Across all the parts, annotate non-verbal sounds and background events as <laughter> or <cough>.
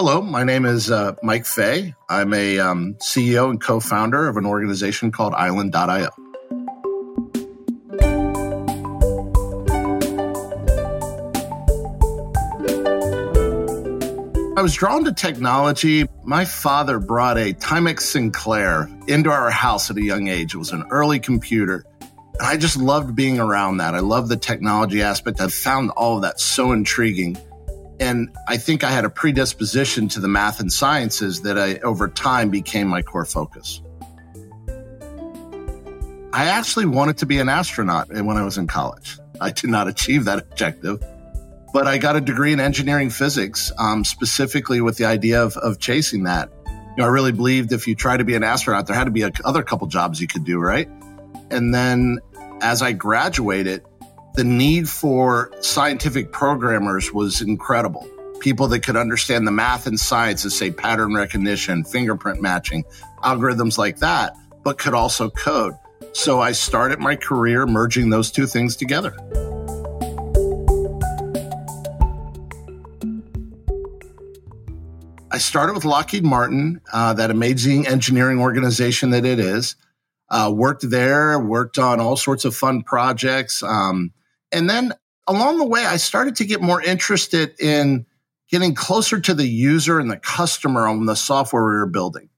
Hello, my name is uh, Mike Fey. I'm a um, CEO and co founder of an organization called Island.io. I was drawn to technology. My father brought a Timex Sinclair into our house at a young age. It was an early computer. And I just loved being around that. I loved the technology aspect. I found all of that so intriguing. And I think I had a predisposition to the math and sciences that I, over time, became my core focus. I actually wanted to be an astronaut when I was in college. I did not <laughs> achieve that objective, but I got a degree in engineering physics, um, specifically with the idea of, of chasing that. You know, I really believed if you try to be an astronaut, there had to be a, other couple jobs you could do, right? And then as I graduated, the need for scientific programmers was incredible. People that could understand the math and science of, say, pattern recognition, fingerprint matching, algorithms like that, but could also code. So I started my career merging those two things together. I started with Lockheed Martin, uh, that amazing engineering organization that it is. Uh, worked there, worked on all sorts of fun projects. Um, and then along the way, I started to get more interested in getting closer to the user and the customer on the software we were building.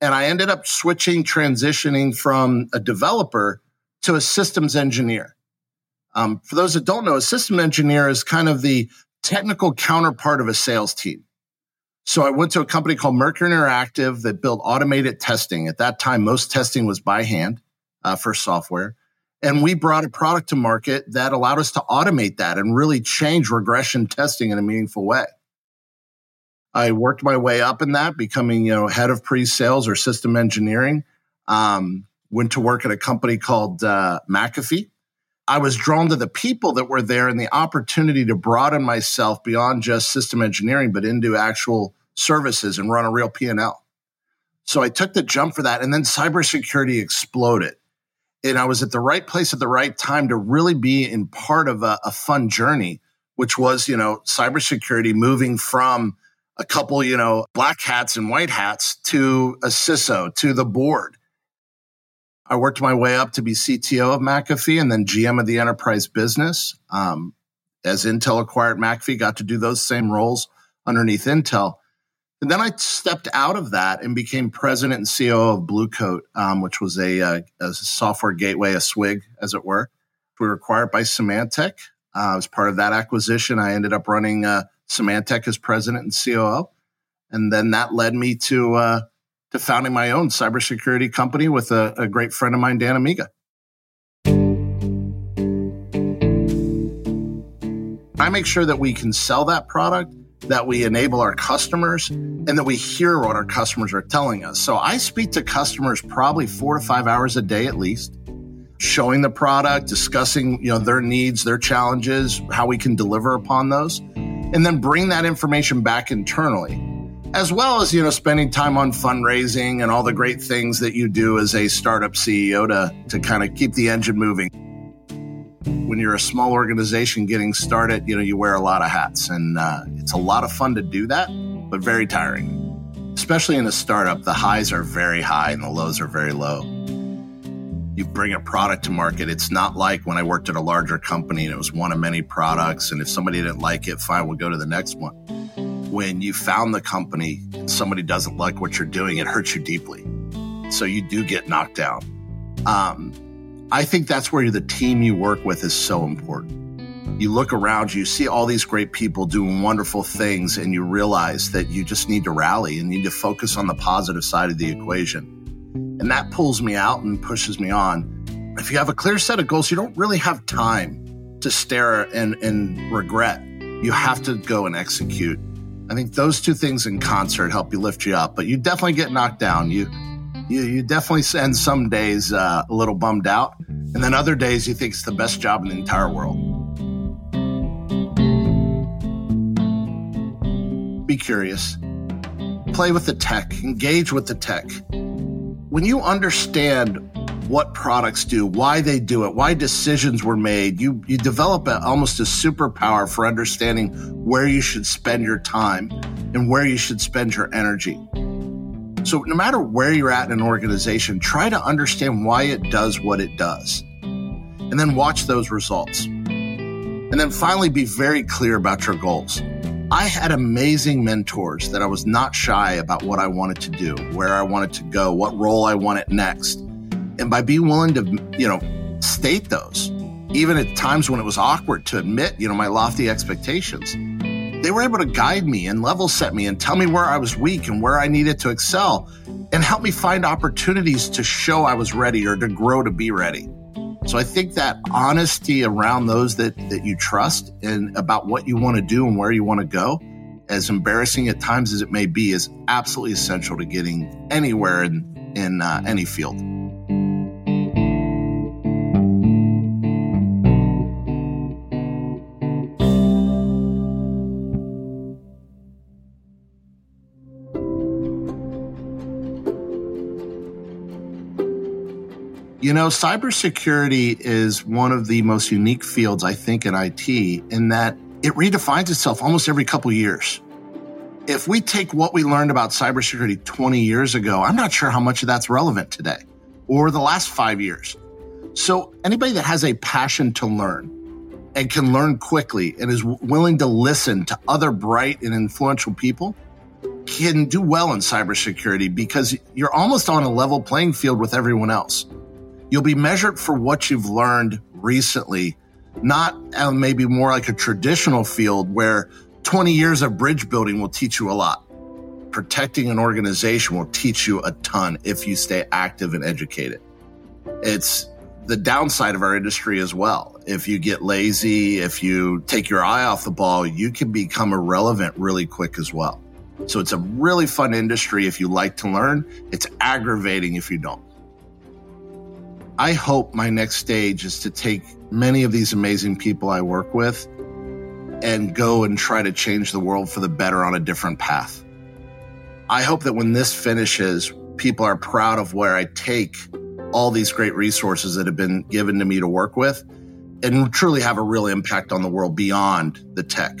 And I ended up switching, transitioning from a developer to a systems engineer. Um, for those that don't know, a system engineer is kind of the technical counterpart of a sales team. So I went to a company called Mercury Interactive that built automated testing. At that time, most testing was by hand uh, for software. And we brought a product to market that allowed us to automate that and really change regression testing in a meaningful way. I worked my way up in that, becoming you know head of pre-sales or system engineering. Um, went to work at a company called uh, McAfee. I was drawn to the people that were there and the opportunity to broaden myself beyond just system engineering, but into actual services and run a real P&L. So I took the jump for that, and then cybersecurity exploded and I was at the right place at the right time to really be in part of a, a fun journey, which was, you know, cybersecurity moving from a couple, you know, black hats and white hats to a CISO, to the board. I worked my way up to be CTO of McAfee and then GM of the enterprise business. Um, as Intel acquired McAfee, got to do those same roles underneath Intel. And then I stepped out of that and became president and CEO of Bluecoat, um, which was a, a, uh, a, software gateway, a SWIG, as it were. We were acquired by Symantec. Uh, as part of that acquisition, I ended up running uh, Symantec as president and COO. And then that led me to, uh, to founding my own cybersecurity company with a, a great friend of mine, Dan Amiga. I make sure that we can sell that product that we enable our customers and that we hear what our customers are telling us. So I speak to customers probably four to five hours a day at least, showing the product, discussing, you know, their needs, their challenges, how we can deliver upon those, and then bring that information back internally. as well as, you know, spending time on fundraising and all the great things that you do as a startup CEO to, to kind of keep the engine moving. When you're a small organization getting started, you know, you wear a lot of hats and uh, it's a lot of fun to do that, but very tiring. Especially in a startup, the highs are very high and the lows are very low. You bring a product to market. It's not like when I worked at a larger company and it was one of many products. And if somebody didn't like it, fine, we'll go to the next one when you found the company and somebody doesn't like what you're doing, it hurts you deeply. So you do get knocked down. Um, I think that's where the team you work with is so important. You look around, you see all these great people doing wonderful things, and you realize that you just need to rally and need to focus on the positive side of the equation. And that pulls me out and pushes me on. If you have a clear set of goals, you don't really have time to stare and, and regret. You have to go and execute I think those two things in concert help you lift you up, but you definitely get knocked down. You you, you definitely spend some days uh, a little bummed out, and then other days you think it's the best job in the entire world. Be curious. Play with the tech, engage with the tech. When you understand what products do, why they do it, why decisions were made. You you develop a, almost a superpower for understanding where you should spend your time and where you should spend your energy. So no matter where you're at in an organization, try to understand why it does what it does. And then watch those results. And then finally be very clear about your goals. I had amazing mentors that I was not shy about what I wanted to do, where I wanted to go, what role I wanted next. And by being willing to, you know, state those, even at times when it was awkward to admit, you know, my lofty expectations, they were able to guide me and level set me and tell me where I was weak and where I needed to excel and help me find opportunities to show I was ready or to grow to be ready. So I think that honesty around those that, that you trust and about what you want to do and where you want to go, as embarrassing at times as it may be, is absolutely essential to getting anywhere in, in uh, any field. You know, cybersecurity is one of the most unique fields, I think, in IT, in that it redefines itself almost every couple years. If we take what we learned about cybersecurity 20 years ago, I'm not sure how much of that's relevant today or the last five years. So, anybody that has a passion to learn and can learn quickly and is willing to listen to other bright and influential people can do well in cybersecurity because you're almost on a level playing field with everyone else. You'll be measured for what you've learned recently, not uh, maybe more like a traditional field where 20 years of bridge building will teach you a lot. Protecting an organization will teach you a ton if you stay active and educated. It's the downside of our industry as well. If you get lazy, if you take your eye off the ball, you can become irrelevant really quick as well. So it's a really fun industry if you like to learn. It's aggravating if you don't. I hope my next stage is to take many of these amazing people I work with and go and try to change the world for the better on a different path. I hope that when this finishes, people are proud of where I take all these great resources that have been given to me to work with and truly have a real impact on the world beyond the tech.